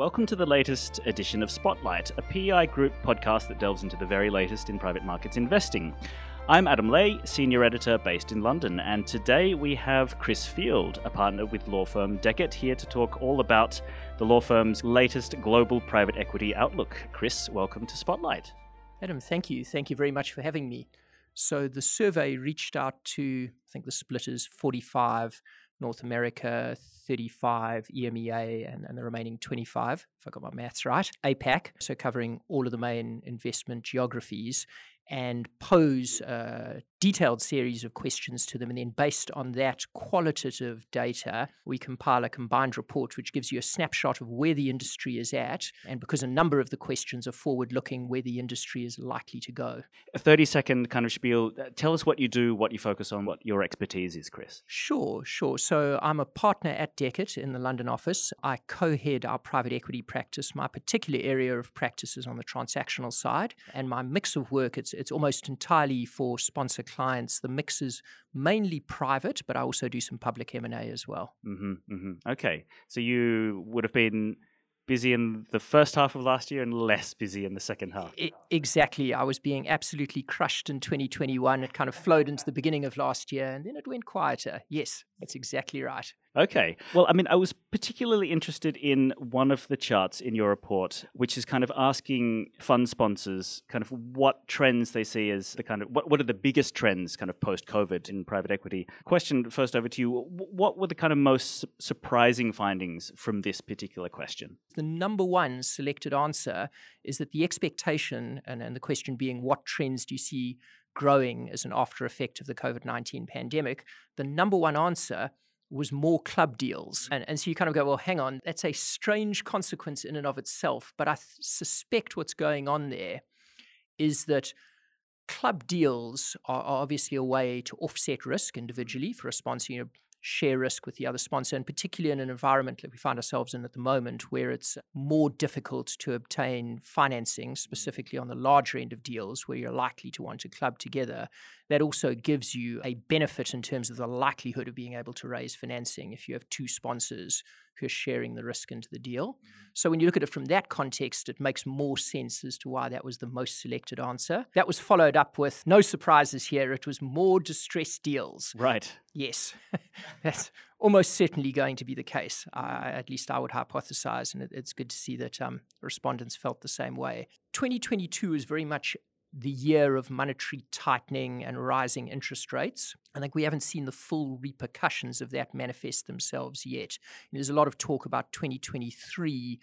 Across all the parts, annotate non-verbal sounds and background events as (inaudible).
Welcome to the latest edition of Spotlight, a PEI Group podcast that delves into the very latest in private markets investing. I'm Adam Le, senior editor based in London, and today we have Chris Field, a partner with law firm Dechert, here to talk all about the law firm's latest global private equity outlook. Chris, welcome to Spotlight. Adam, thank you. Thank you very much for having me. So the survey reached out to, I think the split is 45 North America, 35 EMEA, and, and, the remaining 25, if I got my maths right, APAC, so covering all of the main investment geographies and pose a detailed series of questions to them. And then, based on that qualitative data, we compile a combined report which gives you a snapshot of where the industry is at. And because a number of the questions are forward looking, where the industry is likely to go. A 30 second kind of spiel. Uh, tell us what you do, what you focus on, what your expertise is, Chris. Sure, sure. So, I'm a partner at Dechert in the London office. I co head our private equity practice. My particular area of practice is on the transactional side. And my mix of work, it's it's almost entirely for sponsor clients. The mix is mainly private, but I also do some public M and A as well. Mm-hmm, mm-hmm. Okay, so you would have been busy in the first half of last year and less busy in the second half. exactly. I was being absolutely crushed in 2021. It kind of flowed into the beginning of last year and then it went quieter. Yes, that's exactly right. Okay. Well, I mean, I was particularly interested in one of the charts in your report, which is kind of asking fund sponsors kind of what trends they see as the kind of what, what are the biggest trends kind of post COVID in private equity. Question first over to you. What were the kind of most surprising findings from this particular question? The number one selected answer is that the expectation, and, and the question being, what trends do you see growing as an after effect of the COVID 19 pandemic? The number one answer was more club deals. Mm. And, and so you kind of go, well, hang on, that's a strange consequence in and of itself. But I th- suspect what's going on there is that club deals are, are obviously a way to offset risk individually for a sponsor. You know, share risk with the other sponsor, and particularly in an environment that we find ourselves in at the moment, where it's more difficult to obtain financing, specifically on the larger end of deals, where you're likely to want to club together. That also gives you a benefit in terms of the likelihood of being able to raise financing if you have two sponsors who are sharing the risk into the deal. Mm-hmm. So when you look at it from that context, it makes more sense as to why that was the most selected answer. That was followed up with no surprises here. It was more distressed deals. Right. Yes, (laughs) that's almost certainly going to be the case. Uh, at least I would hypothesize, and it, it's good to see that um, respondents felt the same way. 2022 is very much the year of monetary tightening and rising interest rates. I think we haven't seen the full repercussions of that manifest themselves yet. There's a lot of talk about 2023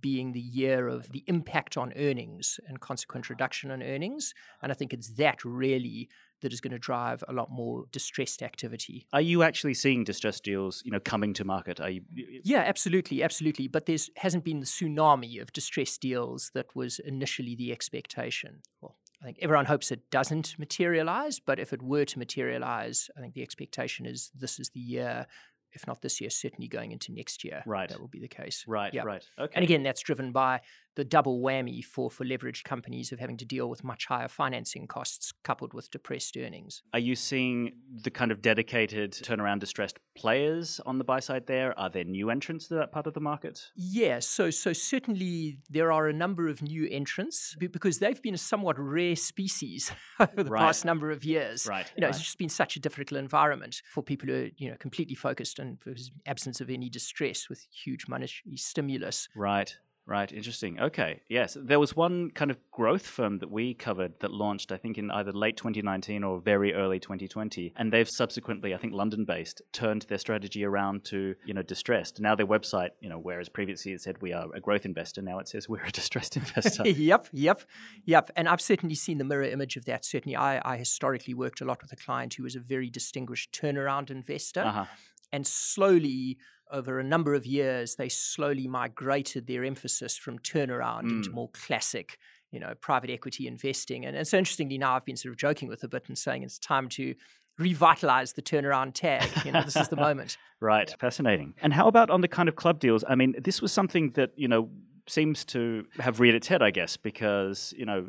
being the year of the impact on earnings and consequent reduction on earnings. And I think it's that really that is going to drive a lot more distressed activity. Are you actually seeing distressed deals, you know, coming to market? Are you? Yeah, absolutely, absolutely. But there hasn't been the tsunami of distressed deals that was initially the expectation. Well, I think everyone hopes it doesn't materialize, but if it were to materialize, I think the expectation is this is the year if not this year, certainly going into next year. Right. That will be the case. Right, yep. right. Okay. And again, that's driven by the double whammy for, for leveraged companies of having to deal with much higher financing costs coupled with depressed earnings. Are you seeing the kind of dedicated turnaround distressed players on the buy side there? Are there new entrants to that part of the market? Yeah, so so certainly there are a number of new entrants because they've been a somewhat rare species (laughs) over the right. past number of years. Right. You know, right. it's just been such a difficult environment for people who are, you know, completely focused and for absence of any distress with huge monetary stimulus. Right. Right, interesting. Okay, yes. There was one kind of growth firm that we covered that launched, I think, in either late 2019 or very early 2020. And they've subsequently, I think, London based, turned their strategy around to, you know, distressed. Now their website, you know, whereas previously it said we are a growth investor, now it says we're a distressed (laughs) investor. (laughs) yep, yep, yep. And I've certainly seen the mirror image of that. Certainly, I, I historically worked a lot with a client who was a very distinguished turnaround investor. Uh-huh. And slowly, over a number of years, they slowly migrated their emphasis from turnaround mm. into more classic, you know, private equity investing. And, and so interestingly, now I've been sort of joking with a bit and saying it's time to revitalize the turnaround tag. You know, this is the (laughs) moment. Right. Fascinating. And how about on the kind of club deals? I mean, this was something that, you know, seems to have reared its head, I guess, because you know,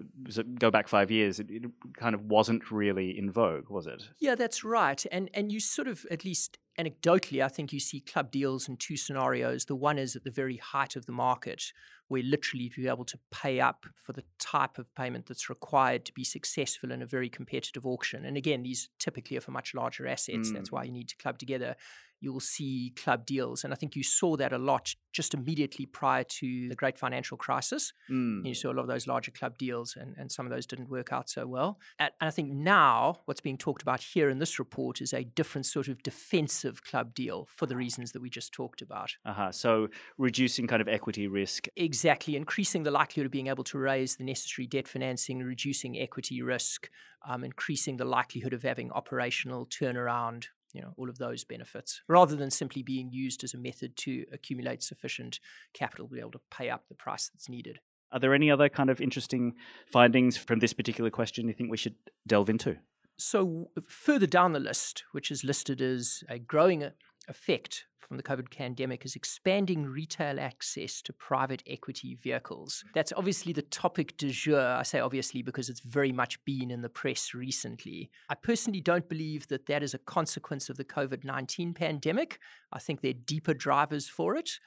go back five years, it, it, kind of wasn't really in vogue, was it? Yeah, that's right. And and you sort of at least anecdotally, I think you see club deals in two scenarios. The one is at the very height of the market, where literally to be able to pay up for the type of payment that's required to be successful in a very competitive auction. And again, these typically are for much larger assets. Mm. That's why you need to club together you will see club deals. And I think you saw that a lot just immediately prior to the great financial crisis. Mm. You saw a lot of those larger club deals, and, and some of those didn't work out so well. And, and I think now what's being talked about here in this report is a different sort of defensive club deal for the reasons that we just talked about. Uh-huh. So reducing kind of equity risk. Exactly. Increasing the likelihood of being able to raise the necessary debt financing, reducing equity risk, um, increasing the likelihood of having operational turnaround you know all of those benefits rather than simply being used as a method to accumulate sufficient capital to be able to pay up the price that's needed. Are there any other kind of interesting findings from this particular question you think we should delve into? So further down the list which is listed as a growing effect from the COVID pandemic is expanding retail access to private equity vehicles. That's obviously the topic du jour. I say obviously because it's very much been in the press recently. I personally don't believe that that is a consequence of the COVID 19 pandemic. I think there are deeper drivers for it,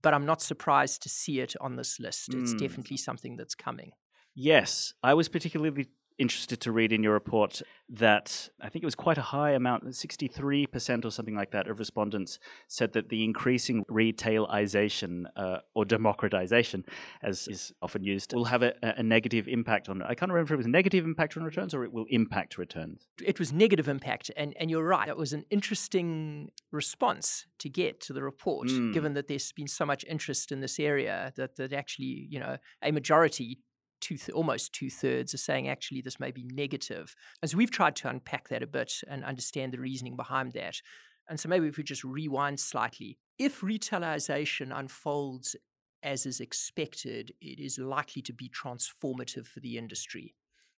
but I'm not surprised to see it on this list. It's mm. definitely something that's coming. Yes, I was particularly interested to read in your report that I think it was quite a high amount, 63% or something like that, of respondents said that the increasing retailization uh, or democratization, as is often used, will have a, a, negative impact on. I can't remember if it was a negative impact on returns or it will impact returns. It was negative impact, and and you're right. It was an interesting response to get to the report, mm. given that there's been so much interest in this area that that actually, you know, a majority two th- almost two thirds are saying actually this may be negative. As we've tried to unpack that a bit and understand the reasoning behind that. And so maybe if we just rewind slightly, if retailization unfolds as is expected, it is likely to be transformative for the industry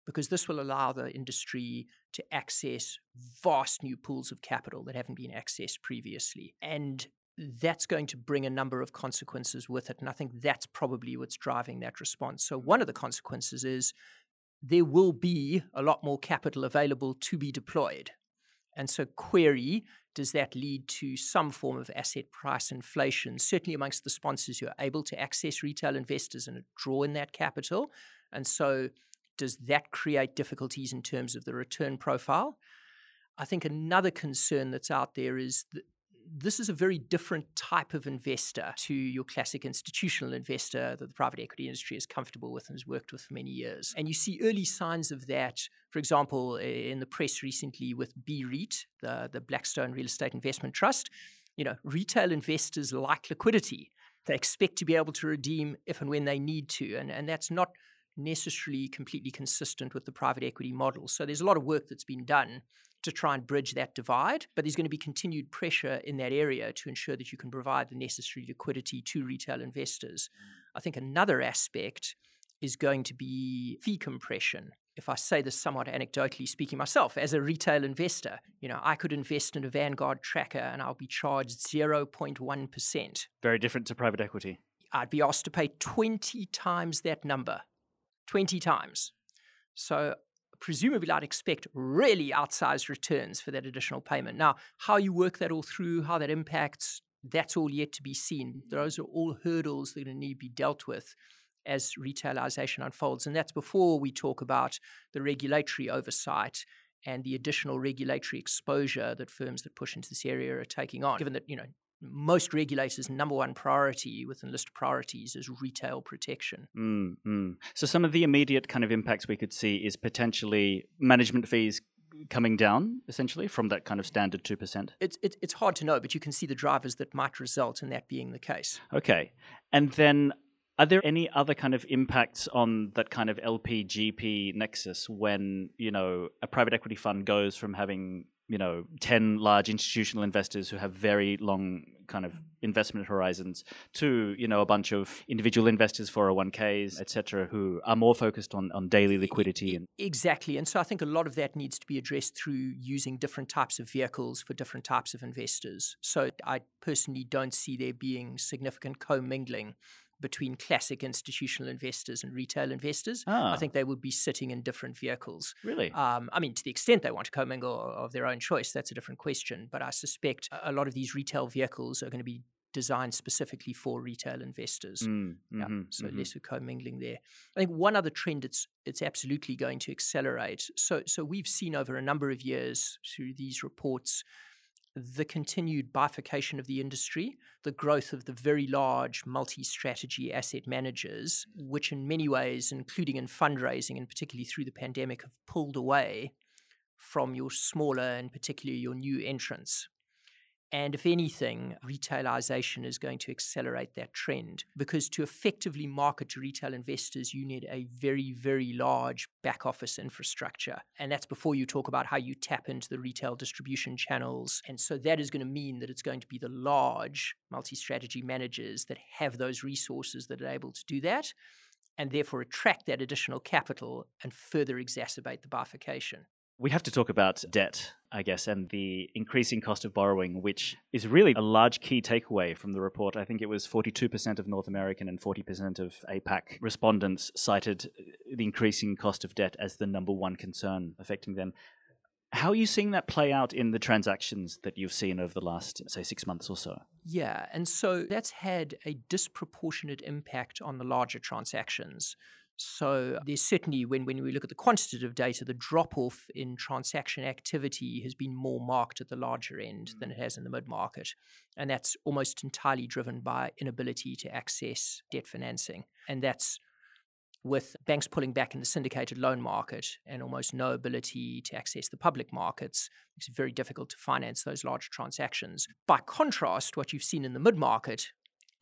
because this will allow the industry to access vast new pools of capital that haven't been accessed previously. And that's going to bring a number of consequences with it. And I think that's probably what's driving that response. So, one of the consequences is there will be a lot more capital available to be deployed. And so, query does that lead to some form of asset price inflation, certainly amongst the sponsors who are able to access retail investors and draw in that capital? And so, does that create difficulties in terms of the return profile? I think another concern that's out there is this is a very different type of investor to your classic institutional investor that the private equity industry is comfortable with and has worked with for many years. And you see early signs of that, for example, in the press recently with BREIT, the, the Blackstone Real Estate Investment Trust. You know, retail investors like liquidity. They expect to be able to redeem if and when they need to. And, and that's not necessarily completely consistent with the private equity model. So there's a lot of work that's been done to try and bridge that divide. But there's going to be continued pressure in that area to ensure that you can provide the necessary liquidity to retail investors. Mm. I think another aspect is going to be fee compression. If I say this somewhat anecdotally speaking myself, as a retail investor, you know, I could invest in a Vanguard tracker and I'll be charged 0.1%. Very different to private equity. I'd be asked to pay 20 times that number. 20 times. So presumably I'd expect really outsized returns for that additional payment. Now, how you work that all through, how that impacts, that's all yet to be seen. Those are all hurdles that are going to need to be dealt with as retailization unfolds. And that's before we talk about the regulatory oversight and the additional regulatory exposure that firms that push into this area are taking on. Given that, you know, most regulators' number one priority within list of priorities is retail protection. Mm-hmm. So, some of the immediate kind of impacts we could see is potentially management fees coming down essentially from that kind of standard 2%? It's, it, it's hard to know, but you can see the drivers that might result in that being the case. Okay. And then are there any other kind of impacts on that kind of LP-GP nexus when, you know, a private equity fund goes from having you know 10 large institutional investors who have very long kind of investment horizons to you know a bunch of individual investors 401ks etc who are more focused on on daily liquidity and exactly. And so i think a lot of that needs to be addressed through using different types of vehicles for different types of investors. So i personally don't see there being significant commingling between classic institutional investors and retail investors. Ah, I think they would be sitting in different vehicles. really. Um, I mean, to the extent they want to commingle of their own choice, that's a different question. But I suspect a- lot of these retail vehicles are going to be designed specifically for retail investors. Mm, Yeah, mhm, so mhm. less of commingling there. I think one other trend it's it's absolutely going to accelerate. So so we've seen over a number of years through these reports the continued bifurcation of the industry, the growth of the very large multi-strategy asset managers, which in many ways, including in fundraising and particularly through the pandemic, have pulled away from your smaller and particularly your new entrants. And if anything, retailization is going to accelerate that trend because to effectively market to retail investors, you need a very, very large back office infrastructure. And that's before you talk about how you tap into the retail distribution channels. And so that is going to mean that it's going to be the large multi strategy managers that have those resources that are able to do that and therefore attract that additional capital and further exacerbate the bifurcation. We have to talk about debt, I guess, and the increasing cost of borrowing, which is really a large key takeaway from the report. I think it was 42% of North American and 40% of APAC respondents cited uh, the increasing cost of debt as the number one concern affecting them. How are you seeing that play out in the transactions that you've seen over the last, say, six months or so? Yeah, and so that's had a disproportionate impact on the larger transactions. So there's certainly, when, when we look at the quantitative data, the drop off in transaction activity has been more marked at the larger end than it mm. has in the mid market. And that's almost entirely driven by inability to access debt financing. And that's with banks pulling back in the syndicated loan market and almost no ability to access the public markets, it's very difficult to finance those large transactions. By contrast, what you've seen in the mid market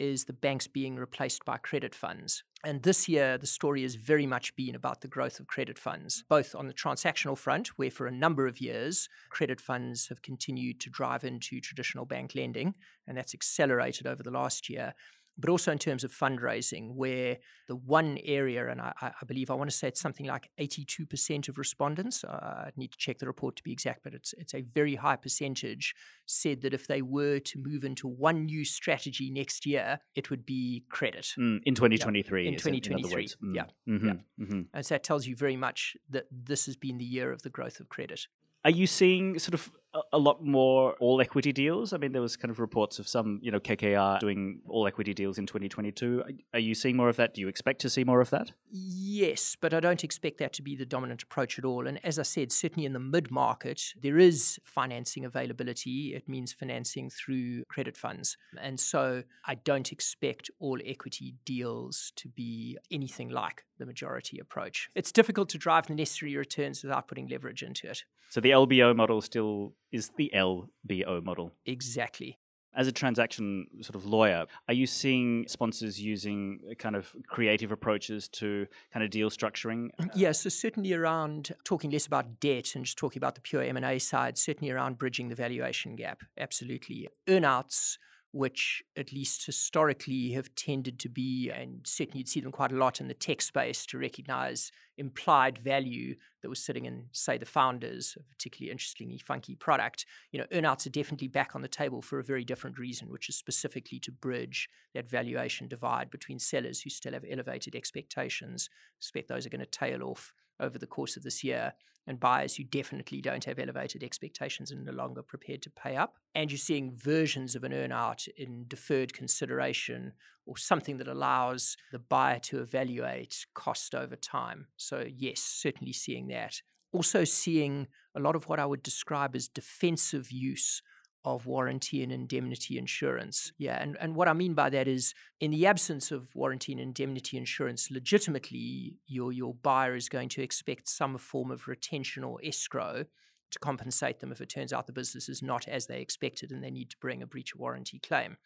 is the banks being replaced by credit funds. And this year, the story has very much been about the growth of credit funds, both on the transactional front, where for a number of years, credit funds have continued to drive into traditional bank lending, and that's accelerated over the last year but also in terms of fundraising, where the one area, and I, I believe I want to say it's something like 82% of respondents, uh, I need to check the report to be exact, but it's, it's a very high percentage, said that if they were to move into one new strategy next year, it would be credit. Mm, in 2023. In is it, other 2023, words? Mm, yeah, mhm, yeah. mhm. And so that tells you very much that this has been the year of the growth of credit. Are you seeing sort of a, lot more all equity deals? I mean, there was kind of reports of some, you know, KKR doing all equity deals in 2022. Are- Are you seeing more of that? Do you expect to see more of that? Yes, but I don't expect that to be the dominant approach at all. And as I said, certainly in the mid market, there is financing availability. It means financing through credit funds. And so I don't expect all equity deals to be anything like the majority approach. It's difficult to drive the necessary returns without putting leverage into it. So the LBO model still is the LBO model. Exactly. As a transaction sort of lawyer, are you seeing sponsors using uh, kind of creative approaches to kind of deal structuring? Mm, uh, yeah, so certainly around talking less about debt and just talking about the pure M&A side, certainly around bridging the valuation gap. Absolutely. Earnouts which at least historically have tended to be, and certainly you'd see them quite a lot in the tech space, to recognize implied value that was sitting in, say, the founders of a particularly interestingly funky product. You know, earnouts are definitely back on the table for a very different reason, which is specifically to bridge that valuation divide between sellers who still have elevated expectations. expect those are going to tail off over the course of this year and buyers who definitely don't have elevated expectations and no longer prepared to pay up. And you're seeing versions of an earnout in deferred consideration or something that allows the buyer to evaluate cost over time. So, yes, certainly seeing that. Also, seeing a lot of what I would describe as defensive use of warranty and indemnity insurance. Yeah, and, and what I mean by that is in the absence of warranty and indemnity insurance, legitimately your your buyer is going to expect some form of retention or escrow to compensate them if it turns out the business is not as they expected and they need to bring a breach of warranty claim.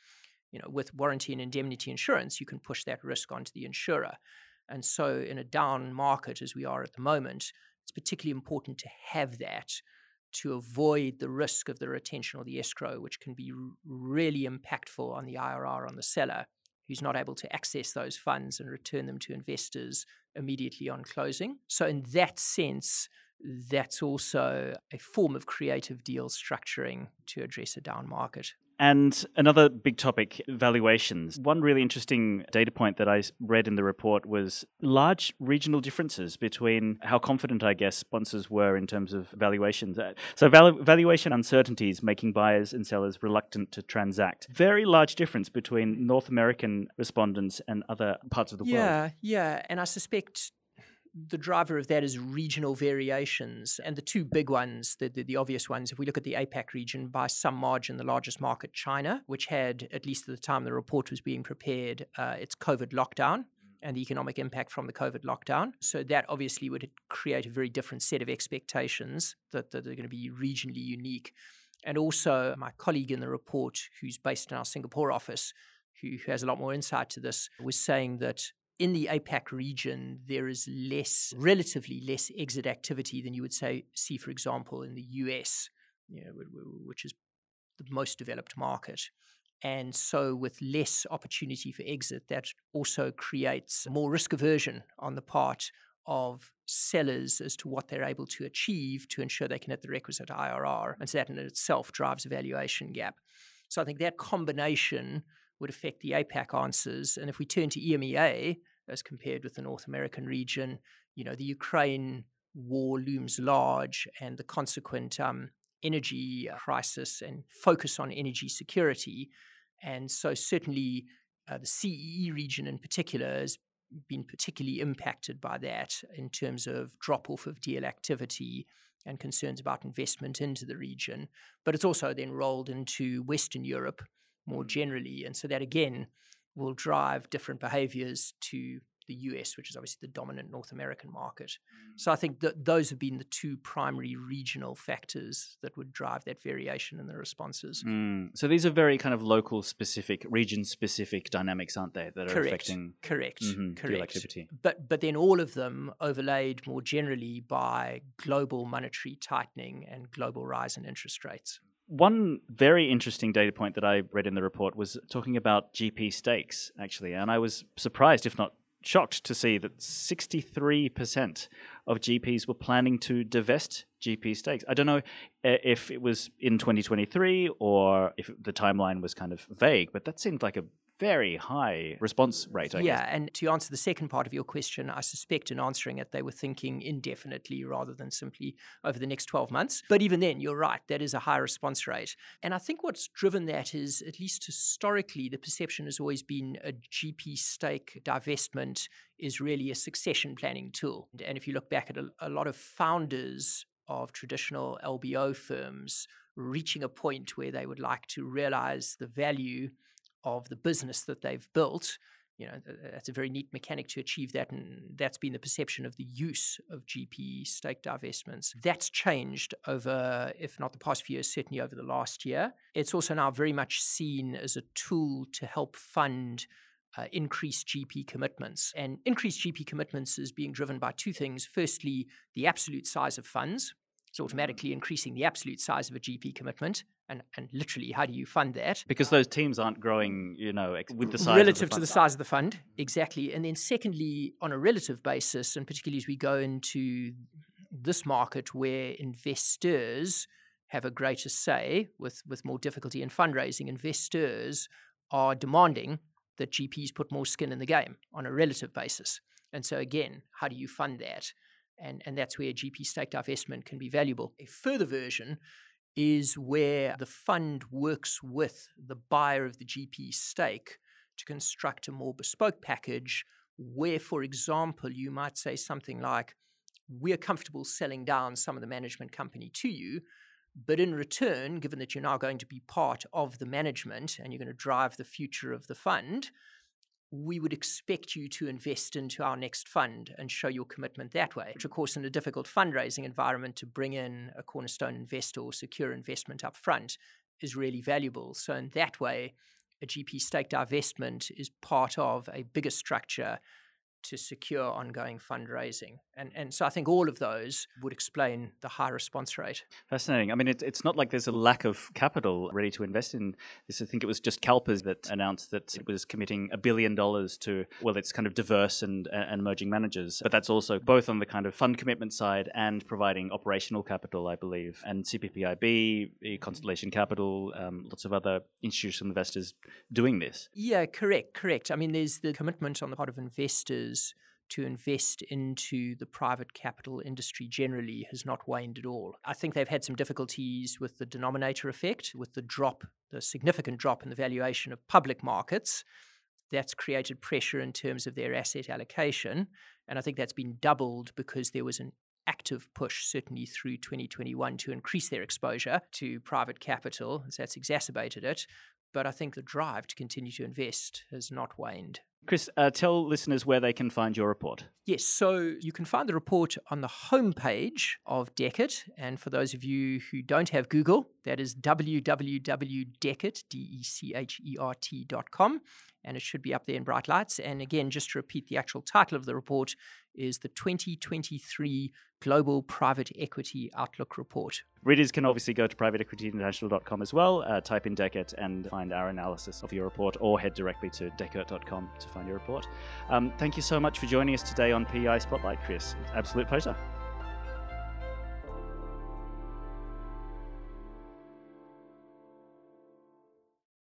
You know, with warranty and indemnity insurance, you can push that risk onto the insurer. And so in a down market as we are at the moment, it's particularly important to have that to avoid the risk of the retention or the escrow, which can be really impactful on the IRR on the seller who's not able to access those funds and return them to investors immediately on closing. So, in that sense, that's also a form of creative deal structuring to address a down market. And another big topic valuations. One really interesting data point that I read in the report was large regional differences between how confident, I guess, sponsors were in terms of valuations. Uh, so, val- valuation uncertainties making buyers and sellers reluctant to transact. Very large difference between North American respondents and other parts of the yeah, world. Yeah, yeah. And I suspect the driver of that is regional variations. And the two big ones, the, the, the, obvious ones, if we look at the APAC region, by some margin, the largest market, China, which had, at least at the time the report was being prepared, uh, its COVID lockdown and the economic impact from the COVID lockdown. So that obviously would create a very different set of expectations that, that are going to be regionally unique. And also, my colleague in the report, who's based in our Singapore office, who has a lot more insight to this, was saying that in the APAC region, there is less, relatively less exit activity than you would say see, for example, in the US, you know, which is the most developed market. And so, with less opportunity for exit, that also creates more risk aversion on the part of sellers as to what they're able to achieve to ensure they can hit the requisite IRR. And so that in itself drives a valuation gap. So I think that combination would affect the APAC answers. And if we turn to EMEA as compared with the North American region, you know, the Ukraine war looms large and the consequent um, energy crisis and focus on energy security. And so, certainly, uh, the CEE region in particular has been particularly impacted by that in terms of drop off of deal activity and concerns about investment into the region. But it's also then rolled into Western Europe more generally. And so that again will drive different behaviors to the US, which is obviously the dominant North American market. Mm. So I think that those have been the two primary regional factors that would drive that variation in the responses. Mm. So these are very kind of local specific, region specific dynamics, aren't they, that are correct, affecting correct, mm-hmm, correct. activity? But but then all of them overlaid more generally by global monetary tightening and global rise in interest rates. One very interesting data point that I read in the report was talking about GP stakes, actually. And I was surprised, if not shocked, to see that 63% of GPs were planning to divest GP stakes. I don't know eh, if it was in 2023 or if the timeline was kind of vague, but that seemed like a very high response rate. I yeah, guess. and to answer the second part of your question, I suspect in answering it, they were thinking indefinitely rather than simply over the next 12 months. But even then, you're right, that is a high response rate. And I think what's driven that is, at least historically, the perception has always been a GP stake divestment is really a succession planning tool. And if you look back at a, a lot of founders of traditional LBO firms reaching a point where they would like to realize the value of the business that they've built. You know, that's a very neat mechanic to achieve that, and that's been the perception of the use of GP stake divestments. That's changed over, if not the past few years, certainly over the last year. It's also now very much seen as a tool to help fund uh, increased GP commitments. And increased GP commitments is being driven by two things. Firstly, the absolute size of funds, it's automatically increasing the absolute size of a GP commitment. And, and literally, how do you fund that? Because those teams aren't growing, you know, with the size relative the to the size of the fund, exactly. And then, secondly, on a relative basis, and particularly as we go into this market where investors have a greater say with, with more difficulty in fundraising, investors are demanding that GPs put more skin in the game on a relative basis. And so, again, how do you fund that? And, and that's where GP stake divestment can be valuable. A further version is where the fund works with the buyer of the GP stake to construct a more bespoke package where, for example, you might say something like, We're comfortable selling down some of the management company to you, but in return, given that you're now going to be part of the management and you're going to drive the future of the fund, we would expect you to invest into our next fund and show your commitment that way. Which, of course, in a difficult fundraising environment, to bring in a cornerstone investor or secure investment up front is really valuable. So, in that way, a GP stake divestment is part of a bigger structure to secure ongoing fundraising. And, and so I think all of those would explain the high response rate. Fascinating. I mean, it, it's not like there's a lack of capital ready to invest in this. I think it was just CalPERS that announced that it was committing a billion dollars to, well, it's kind of diverse and, and emerging managers. But that's also both on the kind of fund commitment side and providing operational capital, I believe. And CPPIB, Constellation Capital, um, lots of other institutional investors doing this. Yeah, correct, correct. I mean, there's the commitment on the part of investors to invest into the private capital industry generally has not waned at all. I think they've had some difficulties with the denominator effect, with the drop, the significant drop in the valuation of public markets. That's created pressure in terms of their asset allocation. And I think that's been doubled because there was an active push, certainly through 2021, to increase their exposure to private capital. So that's exacerbated it. But I think the drive to continue to invest has not waned. Chris, uh, tell listeners where they can find your report. Yes, so you can find the report on the homepage of Dechert. And for those of you who don't have Google, that is www.dechert.com and it should be up there in bright lights. And again, just to repeat, the actual title of the report is the 2023 Global Private Equity Outlook Report. Readers can obviously go to privateequityinternational.com as well, uh, type in Dechert and find our analysis of your report, or head directly to dechert.com to find your report. Um, thank you so much for joining us today on PEI Spotlight, Chris. Absolute pleasure.